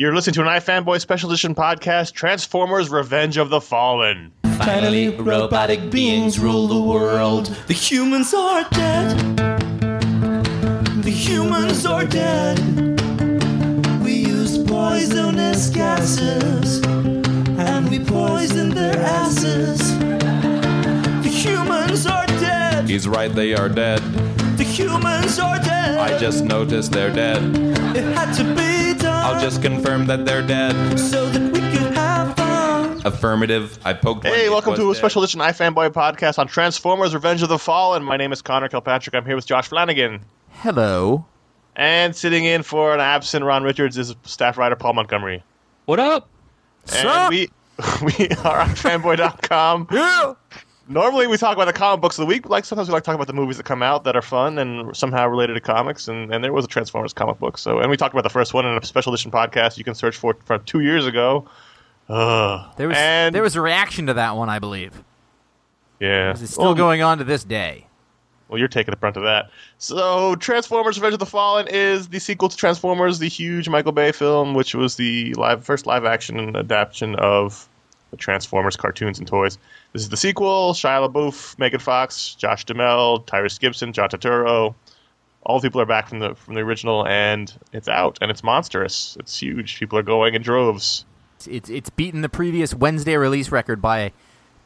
You're listening to an iFanboy Special Edition podcast, Transformers Revenge of the Fallen. Finally, robotic beings rule the world. The humans are dead. The humans are dead. We used poisonous gases. And we poisoned their asses. The humans are dead. He's right, they are dead. The humans are dead. I just noticed they're dead. It had to be done. I'll just confirm that they're dead. so that we could have fun. Affirmative. I poked. Hey, welcome to a dead. Special Edition iFanboy podcast on Transformers Revenge of the Fallen. My name is Conor Kilpatrick. I'm here with Josh Flanagan. Hello. And sitting in for an absent Ron Richards is staff writer Paul Montgomery. What up? And Sup? we we are on fanboy.com. Yeah. Normally we talk about the comic books of the week. Like sometimes we like to talk about the movies that come out that are fun and somehow related to comics. And, and there was a Transformers comic book. So and we talked about the first one in a special edition podcast you can search for from two years ago. Ugh. There was and, there was a reaction to that one, I believe. yeah. It's still Well, going on to this day. Well, you're taking the brunt of that. So, Transformers: Revenge of the Fallen is the sequel to Transformers, the huge Michael Bay film, which was the live first live-action adaptation of the Transformers cartoons and toys. This is the sequel. Shia LaBeouf, Megan Fox, Josh Duhamel, Tyrese Gibson, John Turturro. All the people are back from the from the original, and it's out, and it's monstrous. It's huge. People are going in droves. It's, it's it's beaten the previous Wednesday release record by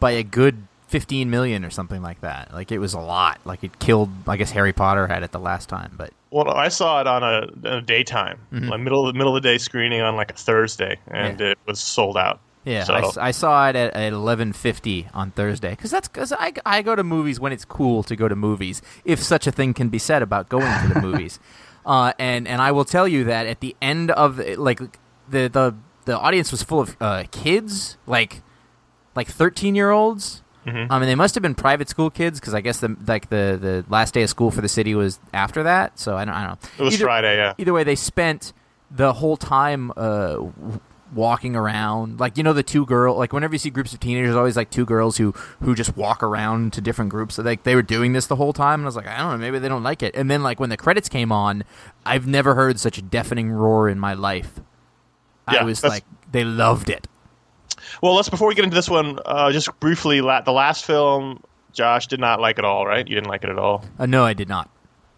by a good 15 million or something like that. Like it was a lot. Like it killed I guess Harry Potter had it the last time, but Well, I saw it on a, a daytime, mm-hmm. like middle of the middle of the day screening on like a Thursday, and Yeah. it was sold out. Yeah, So- I I, saw it at, at 11:50 on Thursday cuz that's cuz I I go to movies when it's cool to go to movies, if such a thing can be said about going to the movies. Uh, and and I will tell you that at the end of like the the the audience was full of uh, kids, like like 13 year olds. Mm-hmm. I mean, they must have been private school kids because I guess the like the, the last day of school for the city was after that. So I don't I don't know. It was Either- Friday, yeah. Either way, they spent the whole time uh, walking around. Like you know, the two girl. Like whenever you see groups of teenagers, always like two girls who who just walk around to different groups. So like they were doing this the whole time, and I was like, I don't know, maybe they don't like it. And then like when the credits came on, I've never heard such a deafening roar in my life. I was like, they loved it. Well, let's before we get into this one, uh, just briefly, la- the last film, Josh did not like at all, right? You didn't like it at all. Uh, no, I did not.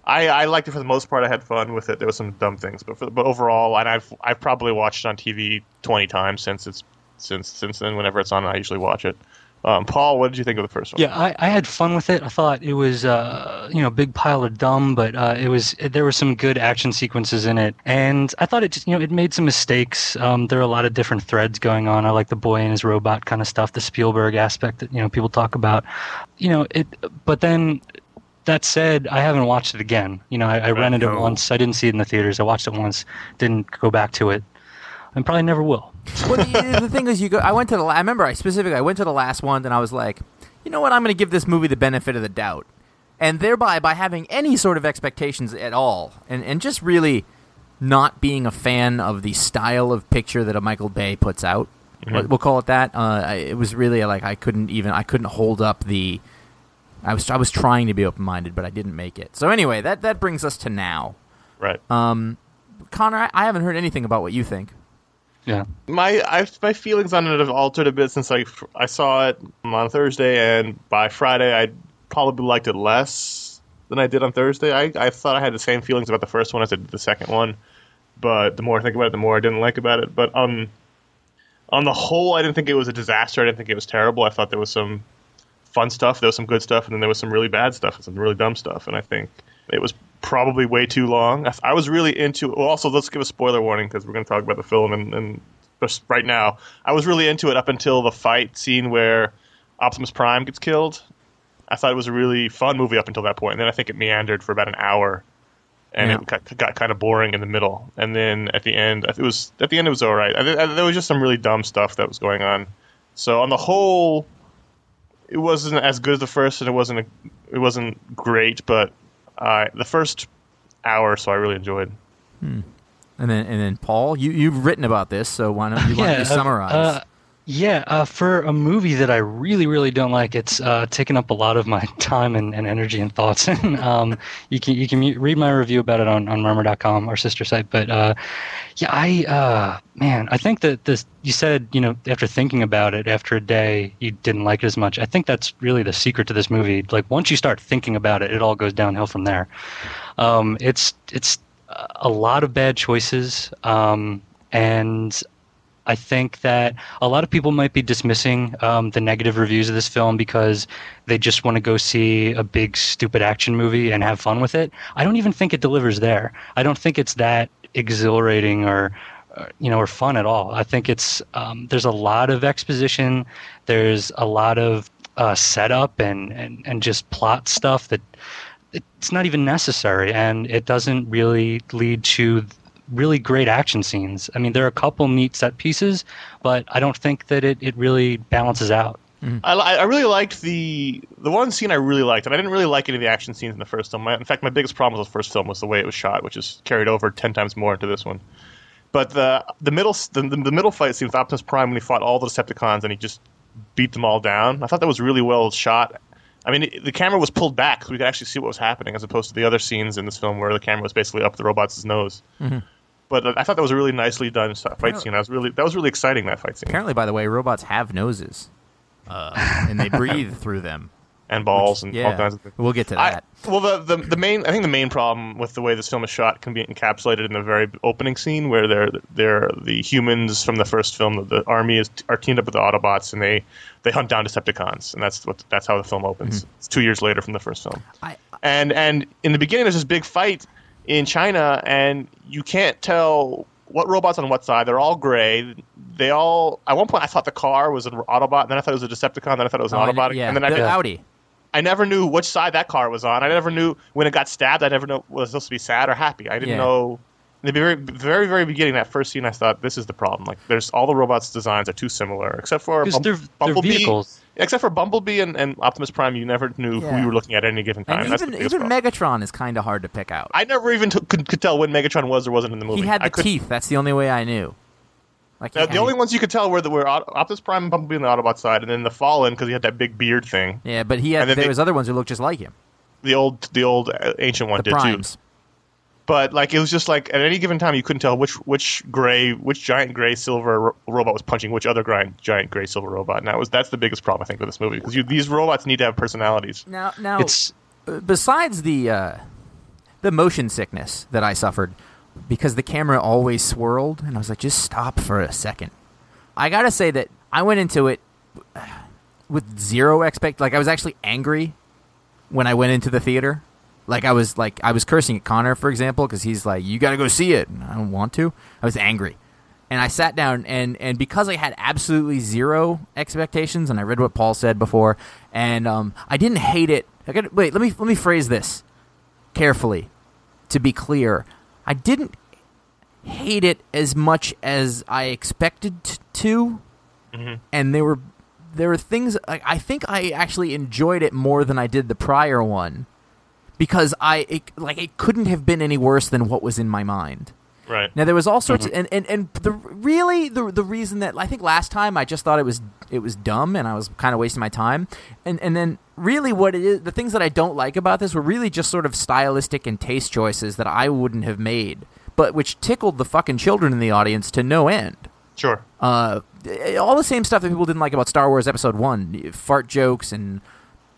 I, I liked it for the most part. I had fun with it. There was some dumb things, but for, but overall, and I've I've probably watched it on TV twenty times since it's since since then. Whenever it's on, I usually watch it. Um, Paul, what did you think of the first one? Yeah, I, I had fun with it. I thought it was, uh, you know, a big pile of dumb, but uh, it was there were some good action sequences in it, and I thought it just, you know, it made some mistakes. Um, there are a lot of different threads going on. I like the boy and his robot kind of stuff, the Spielberg aspect that you know people talk about. You know, it. But then that said, I haven't watched it again. You know, I, I rented it once. I didn't see it in the theaters. I watched it once. Didn't go back to it, and probably never will. well, the, the thing is, you go. I went to the. la- I remember I specifically. I went to the last one, and I was like, you know what? I'm going to give this movie the benefit of the doubt, and thereby by having any sort of expectations at all, and and just really not being a fan of the style of picture that a Michael Bay puts out. We'll we'll call it that. Uh, it was really like I couldn't even. I couldn't hold up the. I was I was trying to be open minded, but I didn't make it. So anyway, that that brings us to now. Right. Um, Conor, I, I haven't heard anything about what you think. Yeah. my I, my feelings on it have altered a bit since I I saw it on Thursday, and by Friday I probably liked it less than I did on Thursday. I, I thought I had the same feelings about the first one as I did the second one, but the more I think about it, the more I didn't like about it. But um, on the whole, I didn't think it was a disaster. I didn't think it was terrible. I thought there was some fun stuff, there was some good stuff, and then there was some really bad stuff and some really dumb stuff. And I think it was probably way too long. I, I was really into. Well, also, let's give a spoiler warning because we're going to talk about the film and, and just right now. I was really into it up until the fight scene where Optimus Prime gets killed. I thought it was a really fun movie up until that point, and then I think it meandered for about an hour, and Yeah. it got, got kind of boring in the middle. And then at the end, it was at the end it was all right. I, I, there was just some really dumb stuff that was going on. So on the whole, it wasn't as good as the first, and it wasn't a, it wasn't great, but uh, the first hour, or so I really enjoyed. And then, and then Paul, you you've written about this, so why don't you, why don't you uh, summarize? uh, Yeah, uh, for a movie that I really, really don't like, it's uh, taken up a lot of my time and, and energy and thoughts. And um, you can you can read my review about it on on Murmur.com, our sister site. But uh, yeah, I uh, man, I think that this you said you know after thinking about it after a day you didn't like it as much. I think that's really the secret to this movie. Like once you start thinking about it, it all goes downhill from there. Um, it's it's a lot of bad choices, um, and I think that a lot of people might be dismissing um, the negative reviews of this film because they just want to go see a big, stupid action movie and have fun with it. I don't even think it delivers there. I don't think it's that exhilarating or, you know, or fun at all. I think it's um, there's a lot of exposition. There's a lot of uh, setup and, and and just plot stuff that it's not even necessary, and it doesn't really lead to really great action scenes. I mean, there are a couple neat set pieces, but I don't think that it, it really balances out. Mm. I, li- I really liked the the one scene I really liked, and I didn't really like any of the action scenes in the first film. My, in fact, my biggest problem with the first film was the way it was shot, which is carried over ten times more into this one. But the the middle the, the, the middle fight scene with Optimus Prime when he fought all the Decepticons and he just beat them all down, I thought that was really well shot. I mean, it, the camera was pulled back so we could actually see what was happening, as opposed to the other scenes in this film where the camera was basically up the robot's nose. But uh, I thought that was a really nicely done s- fight scene. I was really that was really exciting that fight scene. Apparently, by the way, robots have noses, uh, and they breathe through them. And balls and Yeah, all kinds of things. we'll get to I, that. well, the, the the main I think the main problem with the way this film is shot can be encapsulated in the very opening scene where they're they're the humans from the first film. The, the army is are teamed up with the Autobots and they they hunt down Decepticons, and that's what that's how the film opens. Mm-hmm. It's two years later from the first film. I, And and in the beginning, there's this big fight in China, and you can't tell what robots on what side. They're all gray. They all. At one point, I thought the car was an Autobot. Then I thought it was a Decepticon. Then I thought it was an oh, I- Autobot. yeah, and then I the Audi. I never knew which side that car was on. I never knew when it got stabbed. I never knew was it supposed to be sad or happy. I didn't Yeah. know. In the very, very, very beginning, that first scene, I thought this is the problem. Like, there's all the robots' designs are too similar, except for Bum- they're, they're Bumblebee. vehicles. Except for Bumblebee and, and Optimus Prime, you never knew who you were looking at at any given time. And That's even even. Megatron is kind of hard to pick out. I never even took could, could tell when Megatron was or wasn't in the movie. he had I the could, teeth. That's the only way I knew. Like he Uh, the only ones you could tell were the were Aut- Optimus Prime and Bumblebee on the Autobot side, and then the Fallen because he had that big beard thing. Yeah, but he had. and then There they- was other ones who looked just like him. The old, the old uh, ancient one The did too. but like it was just like at any given time you couldn't tell which which gray which giant gray silver ro- robot was punching which other giant giant gray silver robot and that was that's the biggest problem i think with this movie because these robots need to have personalities Now, now, It's uh, besides the uh, the motion sickness that I suffered because the camera always swirled, and I was like, just stop for a second. I gotta say that I went into it with zero expect. Like I was actually angry when I went into the theater. Like I was like I was cursing at Conor, for example, because he's like, "You got to go see it." And I don't want to. I was angry, and I sat down and and because I had absolutely zero expectations, and I read what Paul said before, and um, I didn't hate it. I got wait. Let me let me phrase this carefully to be clear. I didn't hate it as much as I expected to, mm-hmm. and there were there were things like I think I actually enjoyed it more than I did the prior one because I it, like it couldn't have been any worse than what was in my mind. Right Now there was all sorts of, and, and, and the really the the reason that I think last time I just thought it was it was dumb and I was kind of wasting my time, and and then really what it is the things that I don't like about this were really just sort of stylistic and taste choices that I wouldn't have made, but which tickled the fucking children in the audience to no end. sure Uh, all the same stuff that people didn't like about Star Wars Episode One, fart jokes and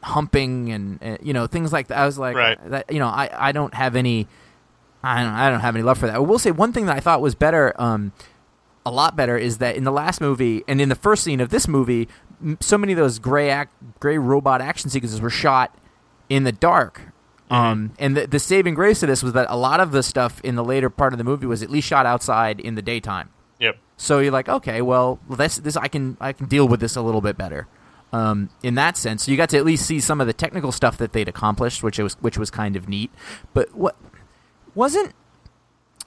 humping and uh, you know things like that. I was like, Right. that, you know, I, I don't have any, I don't I don't have any love for that. I will say one thing that I thought was better, um, a lot better, is that in the last movie and in the first scene of this movie, m- so many of those gray act, gray robot action sequences were shot in the dark. Um, and the, the saving grace of this was that a lot of the stuff in the later part of the movie was at least shot outside in the daytime. yep So you're like, okay, well, this this I can I can deal with this a little bit better. Um, in that sense, so you got to at least see some of the technical stuff that they'd accomplished, which was which was kind of neat. But what wasn't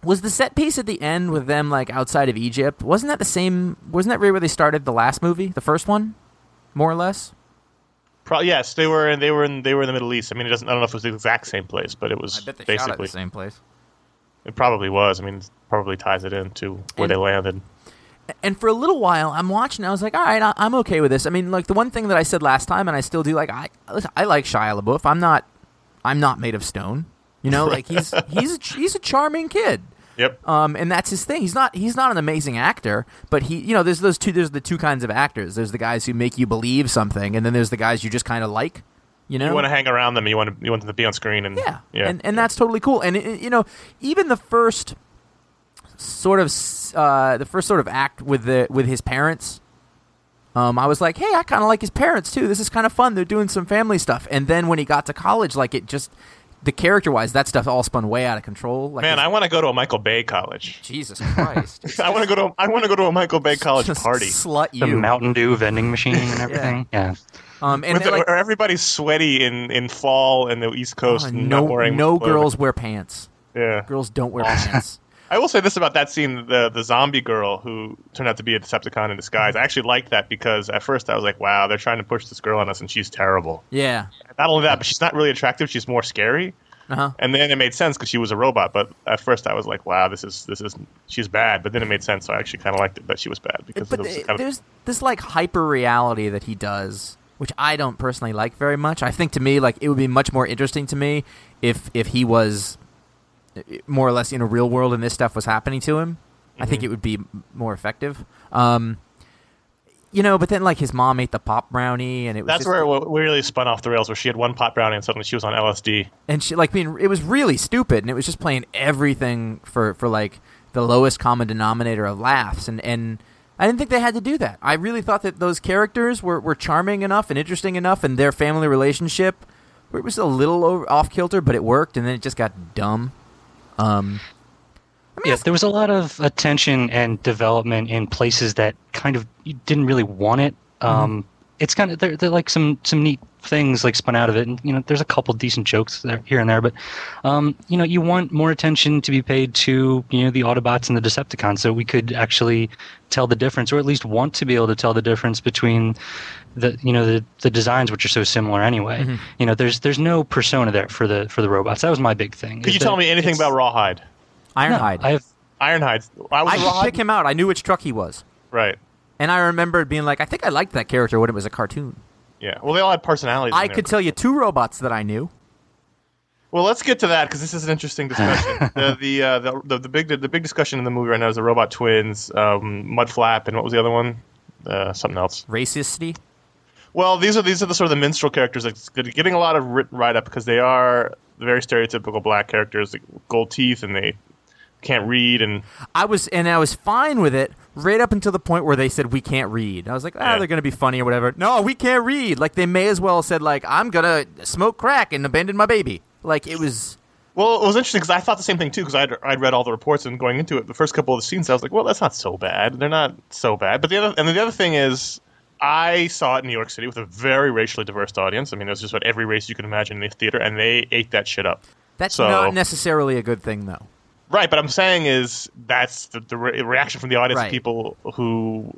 was the set piece at the end with them like outside of Egypt? Wasn't that the same? Wasn't that right where they started the last movie, the first one, more or less? Pro- yes they were in they were in they were in the middle east i mean it doesn't i don't know if it was the exact same place but it was I bet they shot at basically the same place. it probably was i mean it probably ties it into where And- they landed and for a little while, I'm watching. I was like, all right, I, I'm okay with this. I mean, like the one thing that I said last time, and I still do. Like, I listen, I like Shia LaBeouf. I'm not I'm not made of stone. You know, like he's he's a, he's a charming kid. Yep. Um, and that's his thing. He's not he's not an amazing actor, but he you know there's those two there's the two kinds of actors. There's the guys who make you believe something, and then there's the guys you just kind of like. You know, you want to hang around them. You want to you want them to be on screen and yeah, yeah. and and that's totally cool. And it, you know, even the first sort of uh, the first sort of act with the with his parents. Um, I was like, hey, I kind of like his parents too. This is kind of fun. They're doing some family stuff. And then when he got to college, like it just the character wise, that stuff all spun way out of control. Like Man, I want to go to a Michael Bay college. Jesus Christ, I want to go to I want to go to a Michael Bay college Just party. slut you. The. Mountain Dew vending machine and everything. yeah. um, and the- like, everybody's sweaty in, in fall in the East Coast and no, not wearing no clothing. girls wear pants. Yeah. Girls don't wear pants. I will say this about that scene: the the zombie girl who turned out to be a Decepticon in disguise. I actually liked that because at first I was like, "Wow, they're trying to push this girl on us, and she's terrible." Yeah. Not only that, but she's not really attractive; she's more scary. Uh huh. And then it made sense because she was a robot. But at first I was like, "Wow, this is this is she's bad." But then it made sense, so I actually kind of liked it that she was bad because but it kind of there's this like hyper reality that he does which i don't personally like very much i think to me like it would be much more interesting to me if if he was more or less in a real world and this stuff was happening to him i Mm-hmm. think it would be more effective um you know but then like his mom ate the pop brownie and it was that's just- where it really spun off the rails, where she had one pop brownie and suddenly she was on LSD. and she like being it was really stupid and it was just playing everything for for like the lowest common denominator of laughs and and I didn't think they had to do that. I really thought that those characters were, were charming enough and interesting enough, and their family relationship it was a little over, off kilter, but it worked, and then it just got dumb. Um, Yeah, there was a lot of attention and development in places that kind of didn't really want it. Um, It's kind of they're, they're like some some neat things like spun out of it, and you know there's a couple decent jokes there here and there, but um, you know you want more attention to be paid to you know the Autobots and the Decepticons, so we could actually tell the difference, or at least want to be able to tell the difference between the you know the the designs which are so similar anyway. You know there's there's no persona there for the for the robots. That was my big thing. Could you tell me anything about Rawhide? No, Ironhide. I have Ironhide. I was I a could Rawhide. pick him out. I knew which truck he was, Right. And I remembered being like, I think I liked that character when it was a cartoon. Yeah. Well, they all had personalities. I could tell you two robots that I knew. Well, let's get to that because this is an interesting discussion. the the, uh, the the the big the, big discussion in the movie right now is the robot twins, um, Mudflap, and what was the other one? Uh, something else. Racistity. Well, these are these are the sort of the minstrel characters that's getting a lot of writ- write up because they are very stereotypical black characters, like gold teeth, and they can't read and I was and I was fine with it right up until the point where they said we can't read. I was like, ah, Yeah. they're gonna be funny or whatever. No, we can't read. Like they may as well have said like I'm gonna smoke crack and abandon my baby. Like it was. Well, it was interesting because I thought the same thing too because I'd, I'd read all the reports and going into it, the first couple of the scenes, I was like, well, that's not so bad. They're not so bad. But the other and the other thing is, I saw it in New York City with a very racially diverse audience. I mean, it was just about every race you could imagine in the theater, and they ate that shit up. That's So- not necessarily a good thing though. Right, but I'm saying is that's the, the re- reaction from the audience Right. of people who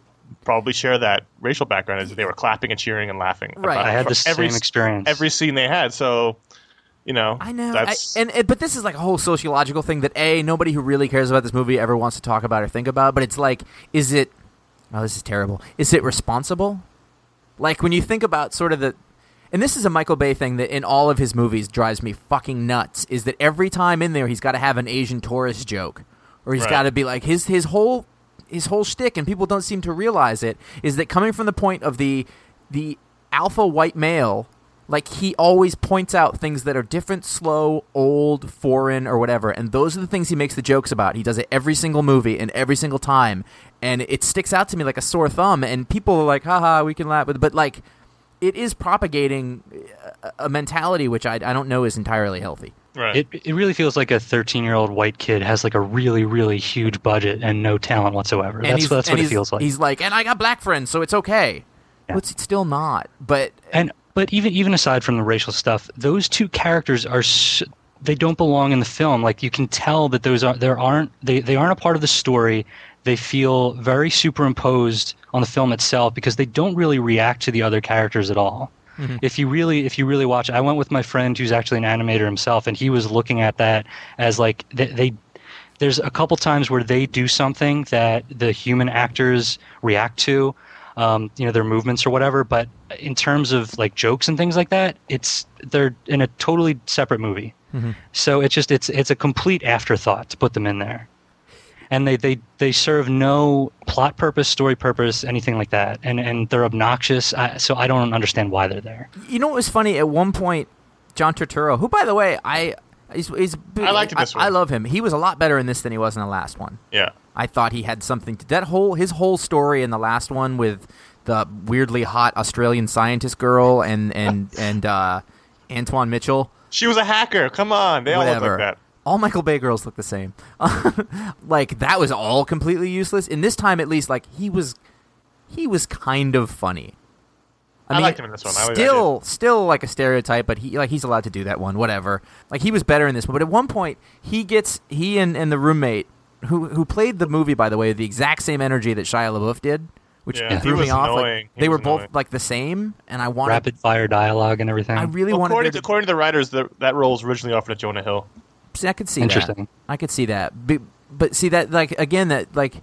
probably share that racial background is that they were clapping and cheering and laughing. Right. about- I had from the every, same experience. Every scene they had, so you know, I know, I, and, and but this is like a whole sociological thing that a nobody who really cares about this movie ever wants to talk about or think about. But it's like, is it? Oh, this is terrible. Is it responsible? Like when you think about sort of the, and this is a Michael Bay thing that in all of his movies drives me fucking nuts. Is that every time in there he's got to have an Asian tourist joke, or he's Right. got to be like his his whole his whole shtick, and people don't seem to realize it. Is that coming from the point of the the alpha white male like he always points out things that are different, slow, old, foreign, or whatever, and those are the things he makes the jokes about. He does it every single movie and every single time, and it sticks out to me like a sore thumb. And people are like, "Haha, we can laugh," but, but like, it is propagating a, a mentality which I, I don't know is entirely healthy. right. It it really feels like a 13 year old white kid has like a really really huge budget and no talent whatsoever. And that's he's, that's what it feels like. He's like, and I got black friends, so it's okay. Yeah. But it's still not. But And but even even aside from the racial stuff, those two characters are s they don't belong in the film. Like you can tell that those are there aren't they they aren't a part of the story. They feel very superimposed on the film itself because they don't really react to the other characters at all. If you really if you really watch, I went with my friend who's actually an animator himself, and he was looking at that as like they. they there's a couple times where they do something that the human actors react to, um, you know, their movements or whatever. But in terms of like jokes and things like that, it's they're in a totally separate movie. So it's just it's it's a complete afterthought to put them in there, and they they they serve no plot purpose, story purpose, anything like that, and and they're obnoxious. I, so I don't understand why they're there. You know what was funny? At one point, John Turturro, who by the way, I he's, he's I liked this one. I, love him. He was a lot better in this than he was in the last one. Yeah. I thought he had something to that whole his whole story in the last one with the weirdly hot Australian scientist girl and and and uh, Antoine Mitchell. She was a hacker. Come on. They all look like that. All Michael Bay girls look the same. like that was all completely useless. In this time, at least, like he was, he was kind of funny. I liked him in this one. I- I Still, still like a stereotype, but he like he's allowed to do that one. Whatever. Like he was better in this one, but at one point he gets he and, and the roommate who who played the movie by the way the exact same energy that Shia LaBeouf did, which Yeah, threw me off. Like, they were was both like the same, and I wanted. Rapid fire dialogue and everything. I really Well, wanted. according, to, to- according to the writers, the, that role was originally offered to Jonah Hill. See, I could see Interesting. that. I could see that. But, but see that like again that like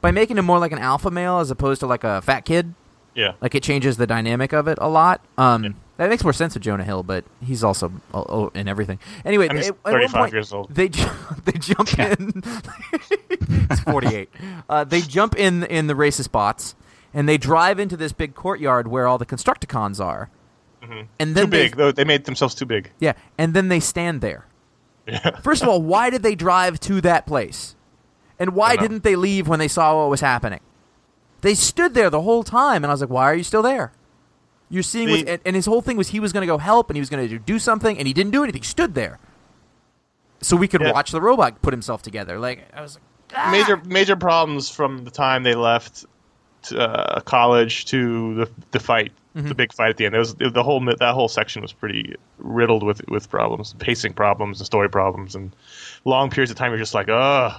by making him more like an alpha male as opposed to like a fat kid, Yeah. like it changes the dynamic of it a lot. Um, Yeah. that makes more sense with Jonah Hill, but he's also oh, oh, in everything. Anyway, And he's at- at one 35 point, years old. They ju- they jump Yeah. in. he's forty eight. Uh, they jump in in the racist bots, and they drive into this big courtyard where all the Constructicons are. And then Too big. Though they made themselves too big. yeah, and then they stand there. Yeah. First of all, why did they drive to that place? And why I don't know. didn't they leave when they saw what was happening? They stood there the whole time, and I was like, why are you still there? You're seeing, The- what, and, his whole thing was he was going to go help and he was going to do something, and he didn't do anything. He stood there. So we could Yeah. watch the robot put himself together. Like, I was like, ah! Major major problems from the time they left uh, college to the the fight, Mm-hmm. the big fight at the end. It was the whole that whole section was pretty riddled with with problems, pacing problems, and story problems, and long periods of time. You're just like, ugh,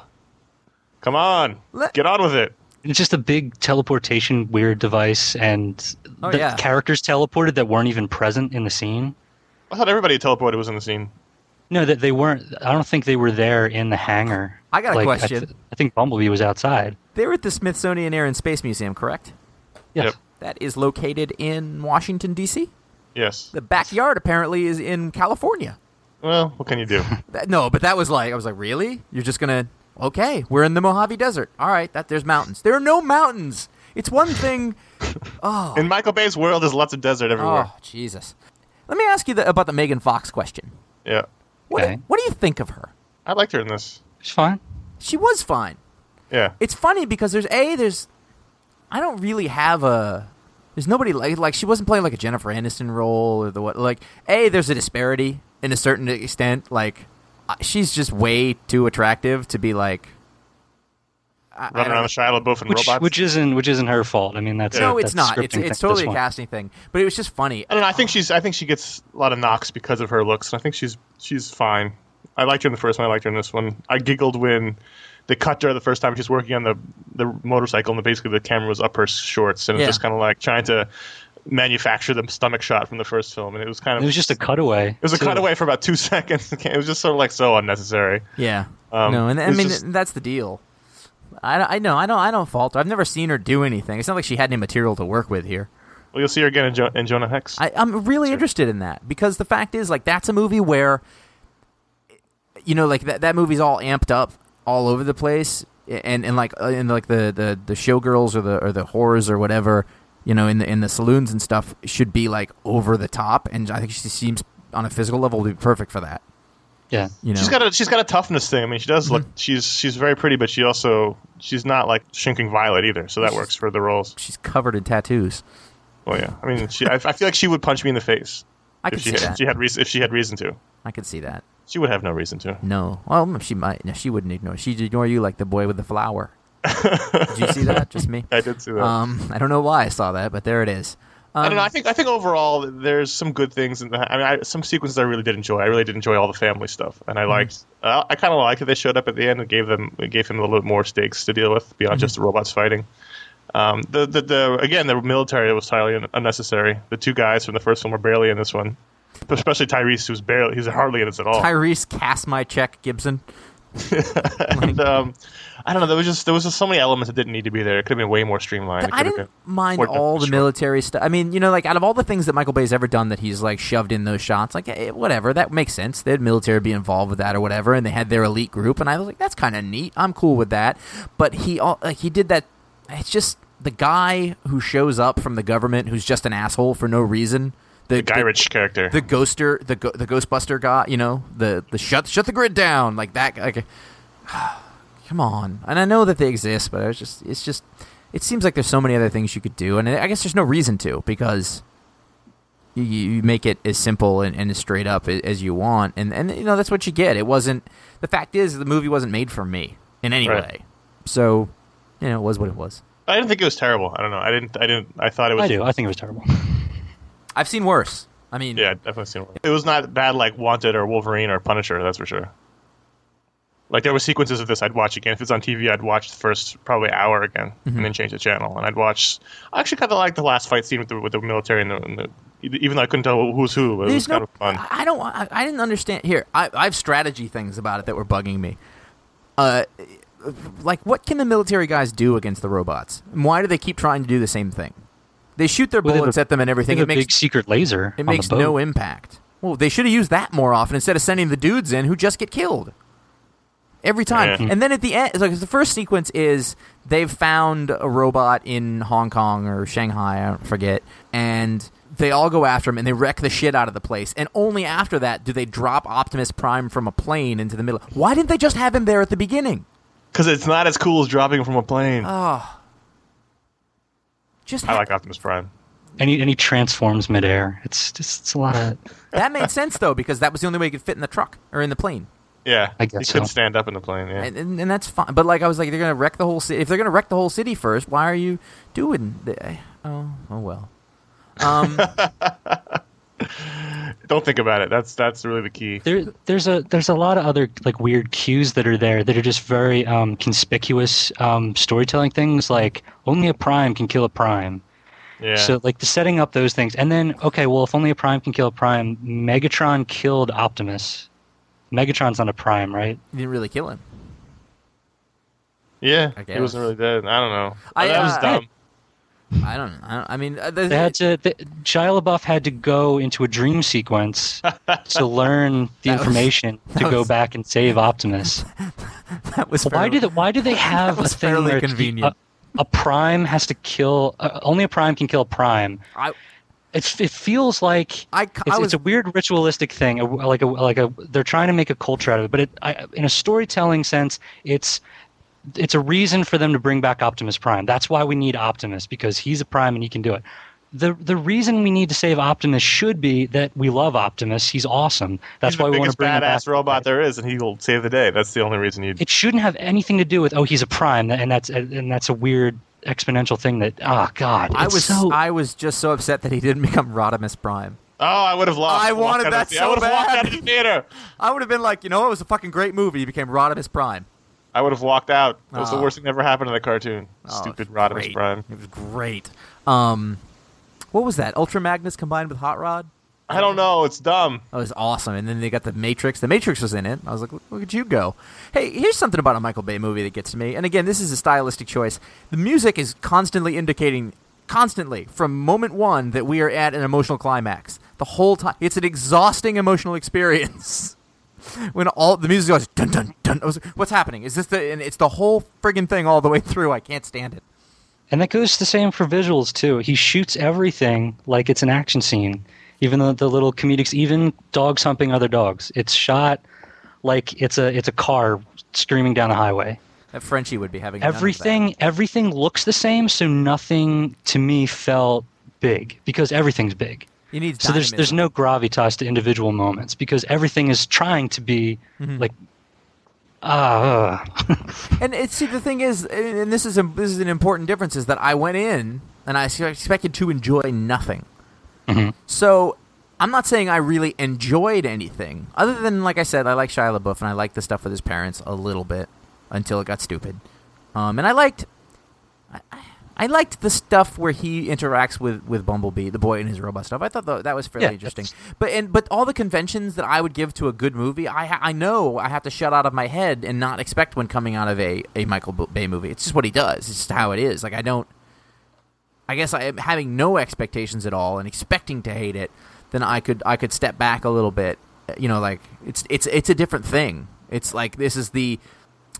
come on, Let- get on with it. It's just a big teleportation weird device, and Oh, the yeah. characters teleported that weren't even present in the scene. I thought everybody teleported was in the scene. No, that they weren't. I don't think they were there in the hangar. I got a Like, question. I, th- I think Bumblebee was outside. They were at the Smithsonian Air and Space Museum, correct? Yes. Yep. That is located in Washington, D.C. Yes. The backyard apparently is in California. Well, what can you do? That, no, but that was like I was like, really? You're just gonna? Okay, we're in the Mojave Desert. All right, that there's mountains. There are no mountains. It's one thing. Oh, in Michael Bay's world, there's lots of desert everywhere. oh, Jesus. Let me ask you the, about the Megan Fox question. Yeah, What, Okay. what do you think of her? I liked her in this. It's fine. She was fine. Yeah. It's funny because there's a there's I don't really have a there's nobody like like she wasn't playing like a Jennifer Aniston role or the what like a there's a disparity in a certain extent like uh, she's just way too attractive to be like I- I Running don't around know. with Shia LaBeouf and Which robots. which isn't which isn't her fault. I mean that's no a, it's that's not it's, it's thing at this totally a casting thing but it was just funny I don't know. I think she's. I think she gets a lot of knocks because of her looks. And I think she's. She's fine. I liked her in the first one. I liked her in this one. I giggled when they cut her the first time she was working on the the motorcycle, and basically the camera was up her shorts, and it Yeah. was just kind of like trying to manufacture the stomach shot from the first film, and it was kind of. It was just a cutaway. It was a too. cutaway for about two seconds. It was just sort of like so unnecessary. yeah Um, no and I mean just- that's the deal I, I know I don't I don't fault her. I've never seen her do anything. It's not like she had any material to work with here. Well, you'll see her again in, jo- in Jonah Hex. I, I'm really interested in that because the fact is, like, that's a movie where, you know, like that that movie's all amped up all over the place, and and like uh, in like the the the showgirls or the or the horrors or whatever, you know, in the in the saloons and stuff should be like over the top, and I think she seems on a physical level to be perfect for that. Yeah. You know, She's got a she's got a toughness thing. I mean, she does Mm-hmm. look she's she's very pretty, but she also she's not like shrinking violet either. So that works for the roles. she's covered in tattoos. Well, yeah. I mean, she I, I feel like she would punch me in the face I if can she see had, that. she had reason if she had reason to. I could see that. She would have no reason to. No, well, she might. No, she wouldn't ignore. She'd ignore you like the boy with the flower. Did you see that? Just me. I did see that. Um, I don't know why I saw that, but there it is. Um, I don't know. I think I think overall there's some good things. In the, I mean, I, some sequences I really did enjoy. I really did enjoy all the family stuff, and I liked. Uh, I kind of liked that they showed up at the end and gave them gave him a little bit more stakes to deal with beyond just the robots fighting. Um, the, the the again the military was entirely unnecessary. The two guys from the first one were barely in this one, especially Tyrese, who's barely he's hardly in this at all. Tyrese cast my check Gibson. and um, I don't know. There was just there was just so many elements that didn't need to be there. It could have been way more streamlined. I didn't mind all the short. military stuff. I mean, you know, like out of all the things that Michael Bay's ever done that he's like shoved in those shots, like eh, whatever, that makes sense. They had military be involved with that or whatever, and they had their elite group, and I was like, that's kind of neat. I'm cool with that. But he all like he did that. It's just the guy who shows up from the government who's just an asshole for no reason. The, The Guy Ritchie character. the ghoster, the the Ghostbuster guy, you know, the the shut shut the grid down like that. Like, come on. And I know that they exist, but it's just it's just it seems like there's so many other things you could do, and I guess there's no reason to because you, you make it as simple and, and as straight up as you want, and and you know that's what you get. It wasn't. The fact is, the movie wasn't made for me in any Right. way, so you know it was what it was. I didn't think it was terrible. I don't know. I didn't. I didn't. I thought it was. I do. I think it was terrible. I've seen worse. I mean, Yeah, definitely seen worse. It was not bad like Wanted or Wolverine or Punisher. That's for sure. Like there were sequences of this I'd watch again. If it's on TV, I'd watch the first probably hour again Mm-hmm. and then change the channel. And I'd watch. I actually kind of like the last fight scene with the with the military and the, and the even though I couldn't tell who's who. It was There's kind of fun. I I don't. I, I didn't understand. Here, I, I have strategy things about it that were bugging me. Uh, like what can the military guys do against the robots? And why do they keep trying to do the same thing? They shoot their Well, bullets a- at them and everything. It a big makes secret laser. it on makes the boat. no impact. Well, they should have used that more often instead of sending the dudes in who just get killed every time. Yeah. And then at the end, like the first sequence is they've found a robot in Hong Kong or Shanghai, I don't forget, and they all go after him and they wreck the shit out of the place. And only after that do they drop Optimus Prime from a plane into the middle. Why didn't they just have him there at the beginning? Because it's not as cool as dropping him from a plane. Oh. Just I like Optimus Prime. And he, and he transforms midair. It's just it's a lot of. that made sense though because that was the only way he could fit in the truck or in the plane. Yeah, I guess he couldn't stand up in the plane. Yeah, and, and, and that's fine. But like I was like, they're gonna wreck the whole city. If they're gonna wreck the whole city first, why are you doing? The, oh, oh well. Um, don't think about it. That's that's really the key. There, there's a there's a lot of other like weird cues that are there that are just very um, conspicuous um, storytelling things. Like only a prime can kill a prime. Yeah, So like the setting up those things, and then okay, well if only a prime can kill a prime, Megatron killed Optimus. Megatron's not a prime, right? you didn't really kill him. yeah, I he wasn't really dead. I don't know. I, that was uh, dumb. I don't. I, don't, I mean, uh, the, They had to. Shia LaBeouf had to go into a dream sequence to learn the That was- information to go was- back and save Optimus. that was Why fairly- do they, Why do they have a thing fairly where convenient. A, a prime has to kill? Uh, only a prime can kill a prime. I, It's, it feels like I, it's, I was it's a weird ritualistic thing, like a like a. They're trying to make a culture out of it, but it, I, in a storytelling sense, it's it's a reason for them to bring back Optimus Prime. That's why we need Optimus because he's a Prime and he can do it. The the reason we need to save Optimus should be that we love Optimus. He's awesome. That's He's why we want to bring him back. badass robot there is, and he will save the day. That's the only reason you. It shouldn't have anything to do with oh he's a Prime and that's and that's a weird exponential thing that oh god I was so I was just so upset that he didn't become Rodimus Prime. Oh, I would have lost. I wanted that the- so I would have walked bad. out of the theater. I would have been like, you know, it was a fucking great movie. He became Rodimus Prime. I would have walked out. It was the Oh. worst thing that ever happened in the cartoon. Oh, Stupid Rodimus. Prime. It was great. Um, what was that? Ultra Magnus combined with Hot Rod. I don't know. It's dumb. That was awesome. And then they got the Matrix. The Matrix was in it. I was like, look, look at you go. Hey, here's something about a Michael Bay movie that gets to me. And again, this is a stylistic choice. The music is constantly indicating, constantly, from moment one, that we are at an emotional climax. The whole time. It's an exhausting emotional experience. when all the music goes dun dun dun. I was like, What's happening? Is this the? And it's the whole friggin' thing all the way through. I can't stand it. And that goes the same for visuals too. He shoots everything like it's an action scene, even though the little comedics, even dogs humping other dogs. It's shot like it's a it's a car screaming down the highway. That Frenchie would be having. Everything everything looks the same, so nothing to me felt big because everything's big. You need So there's there's no gravitas to individual moments because everything is trying to be Mm-hmm. like ah. uh. And it's see the thing is, and this is a, this is an important difference is that I went in and I expected to enjoy nothing. So I'm not saying I really enjoyed anything other than like I said, I like Shia LaBeouf and I like the stuff with his parents a little bit until it got stupid. Um, and I liked, I, I- liked the stuff where he interacts with, with Bumblebee, the boy and his robot stuff. I thought tho- that was fairly Yeah, interesting. But and but all the conventions that I would give to a good movie, I ha- I know I have to shut out of my head and not expect when coming out of a, a Michael Bay movie. It's just what he does. It's just how it is. Like I don't. I guess I am having no expectations at all and expecting to hate it. Then I could I could step back a little bit. Uh, you know, like it's it's it's a different thing. It's like this is the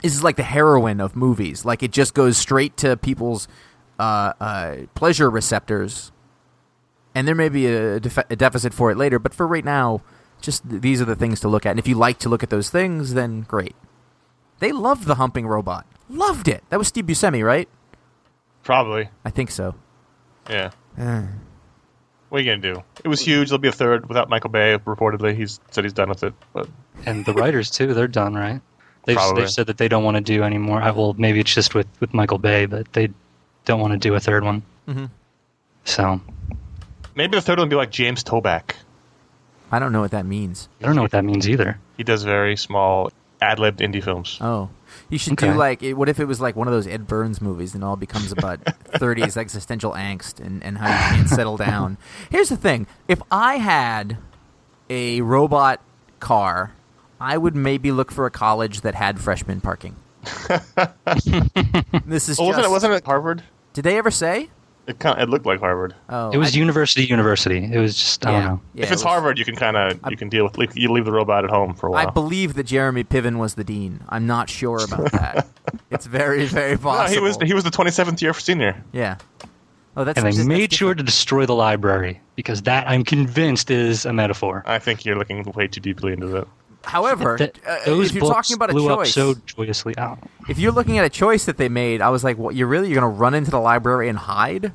this is like the heroin of movies. Like it just goes straight to people's uh, uh, pleasure receptors, and there may be a, def- a deficit for it later. But for right now, just th- these are the things to look at. And if you like to look at those things, then great. They loved the humping robot. Loved it. That was Steve Buscemi, right? Probably. I think so. Yeah. What are you gonna do? It was huge. There'll be a third without Michael Bay. Reportedly, he's said he's done with it. But And the writers too, they're done, right? They've, they've said that they don't want to do anymore. I, well, maybe it's just with, with Michael Bay, but they don't want to do a third one. Mhm. So maybe the third one will be like James Toback. I don't know what that means. I don't know what that means either. He does very small ad-libbed indie films. Oh, you should Okay. do like what if it was like one of those Ed Burns movies and it all becomes about 30s existential angst and, and how you can't settle down. Here's the thing: if I had a robot car, I would maybe look for a college that had freshman parking. this is Oh, wasn't just, it? Wasn't it Harvard? Did they ever say? It kind it looked like Harvard. Oh, It was I- University University. It was just I yeah, don't know. yeah, if it it's was- Harvard, you can kind of you can deal with leave- you leave the robot at home for a while. I believe that Jeremy Piven was the dean. I'm not sure about that. it's very, very possible. no, he was he was the 27th year senior. Yeah. Oh, that's And they just- that's made different. sure to destroy the library because that I'm convinced is a metaphor. I think you're looking way too deeply into that. However, That- uh, those if you're books talking about a blew up choice, so joyously out. if you're looking at a choice that they made, I was like, "What? You really? You're going to run into the library and hide?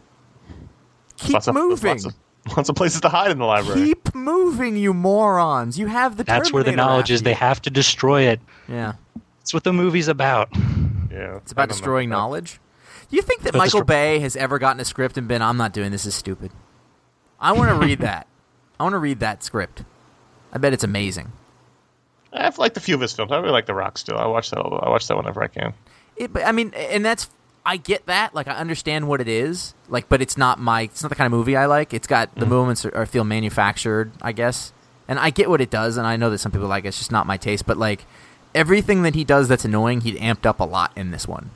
Keep Lots of, moving. Lots of, lots of places to hide in the library. Keep moving, you morons! You have the. That's where the knowledge is. after They have to destroy it. Yeah, That's what the movie's about. yeah, it's about destroying knowledge. Do you think that But Michael destro- Bay has ever gotten a script and been, "I'm not doing this. Is stupid." I want to read that. I want to read that script. I bet it's amazing. I've liked a few of his films. I really like The Rock still. I watch that. I watch that whenever I can. It, but I mean, and that's I get that. Like, I understand what it is. Like, but it's not my. It's not the kind of movie I like. It's got the moments are, are feel manufactured, I guess. And I get what it does, and I know that some people like it. it's just not my taste. But like everything that he does that's annoying, he amped up a lot in this one.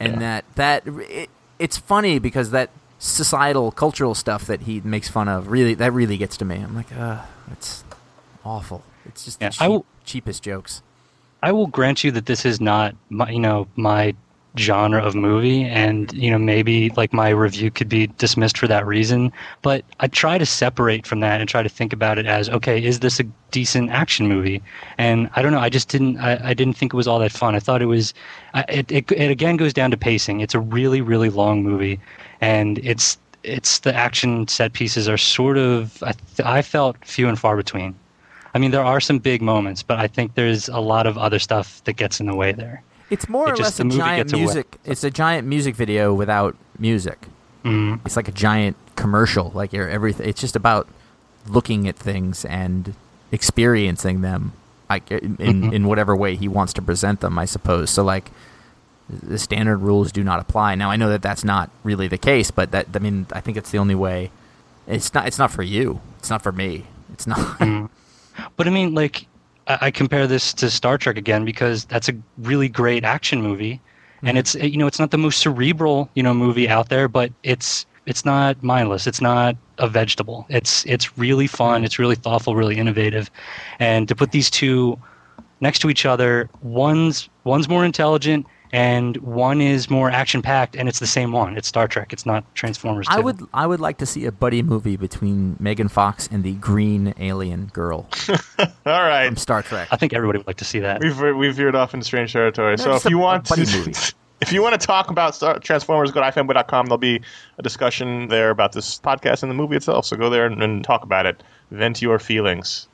And Yeah. that that it, it's funny because that societal cultural stuff that he makes fun of really that really gets to me. I'm like, uh, it's awful. It's just Yeah, the I cheap, will- cheapest jokes. I will grant you that this is not my, you know, my genre of movie, and you know maybe like my review could be dismissed for that reason. But I try to separate from that and try to think about it as okay, is this a decent action movie? And I don't know. I just didn't. I, I didn't think it was all that fun. I thought it was. It, it it again goes down to pacing. It's a really really long movie, and it's it's the action set pieces are sort of I, I felt few and far between. I mean, there are some big moments, but I think there's a lot of other stuff that gets in the way there. It's more It or just- less a giant gets away. music. It's a giant music video without music. Mm. It's like a giant commercial. Like you're everything. It's just about looking at things and experiencing them, like in Mhm. in whatever way he wants to present them. I suppose. So like the standard rules do not apply. Now I know that that's not really the case, but that I mean I think it's the only way. It's not. It's not for you. It's not for me. It's not. Mm. But I mean, like, I, I compare this to Star Trek again because that's a really great action movie, and mm-hmm. it's you know it's not the most cerebral you know movie out there, but it's it's not mindless. It's not a vegetable. It's it's really fun. Mm-hmm. It's really thoughtful, really innovative, and to put these two next to each other, one's one's more intelligent. And one is more action packed, and it's the same one. It's Star Trek. It's not Transformers. I would I would like to see a buddy movie between Megan Fox and the green alien girl All right, from Star Trek. I think everybody would like to see that. we've we've veered off into strange territory. so if you a- a want buddy to, movie. if you want to talk about Star- Transformers, go to ifanboy.com. There'll be a discussion there about this podcast and the movie itself. So go there and, and talk about it. Vent your feelings.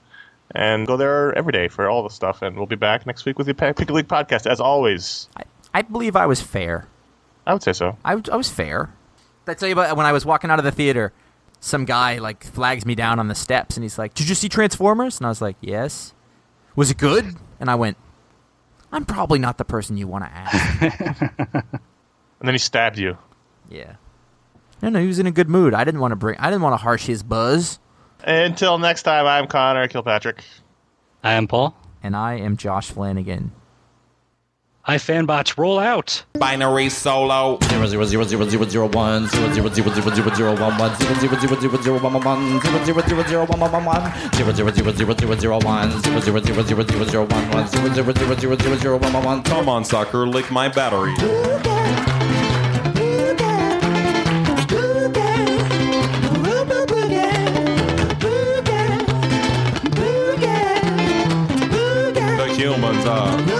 And go there every day for all the stuff. And we'll be back next week with the Pick a League podcast, as always. I, I believe I was fair. I would say so. I, I was fair. Did I tell you about when I was walking out of the theater? Some guy like flags me down on the steps and he's like, "Did you see Transformers?" And I was like, "Yes." Was it good? And I went, "I'm probably not the person you want to ask." And then he stabbed you. Yeah. No, no, he was in a good mood. I didn't want to bring. I didn't want to harsh his buzz. Until next time, I'm Conor Kilpatrick. I am Paul. And I am Josh Flanagan. I fanbots roll out. Binary solo. zero zero zero zero zero zero one zero zero zero zero zero zero one one zero zero zero zero zero one one one zero zero zero zero one one one one zero zero zero zero zero zero one zero zero zero zero zero zero one one zero zero zero zero zero zero one one one Come on, sucker, lick my battery. The humans are.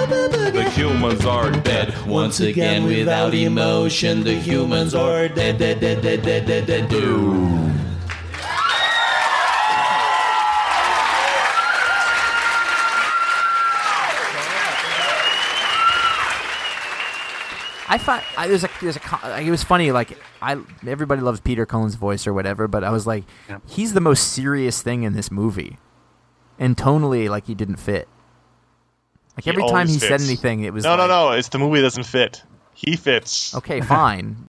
The humans are dead. Once again, without emotion, the humans are dead, dead, dead, dead, dead, dead, dead, do. I find I, there's a there's a like, it was funny like I everybody loves Peter Cullen's voice or whatever, but I was like Yeah. he's the most serious thing in this movie, and tonally like he didn't fit. Like He every time he said anything, it was No, no, like, no. It's the movie doesn't fit. He fits. Okay, fine.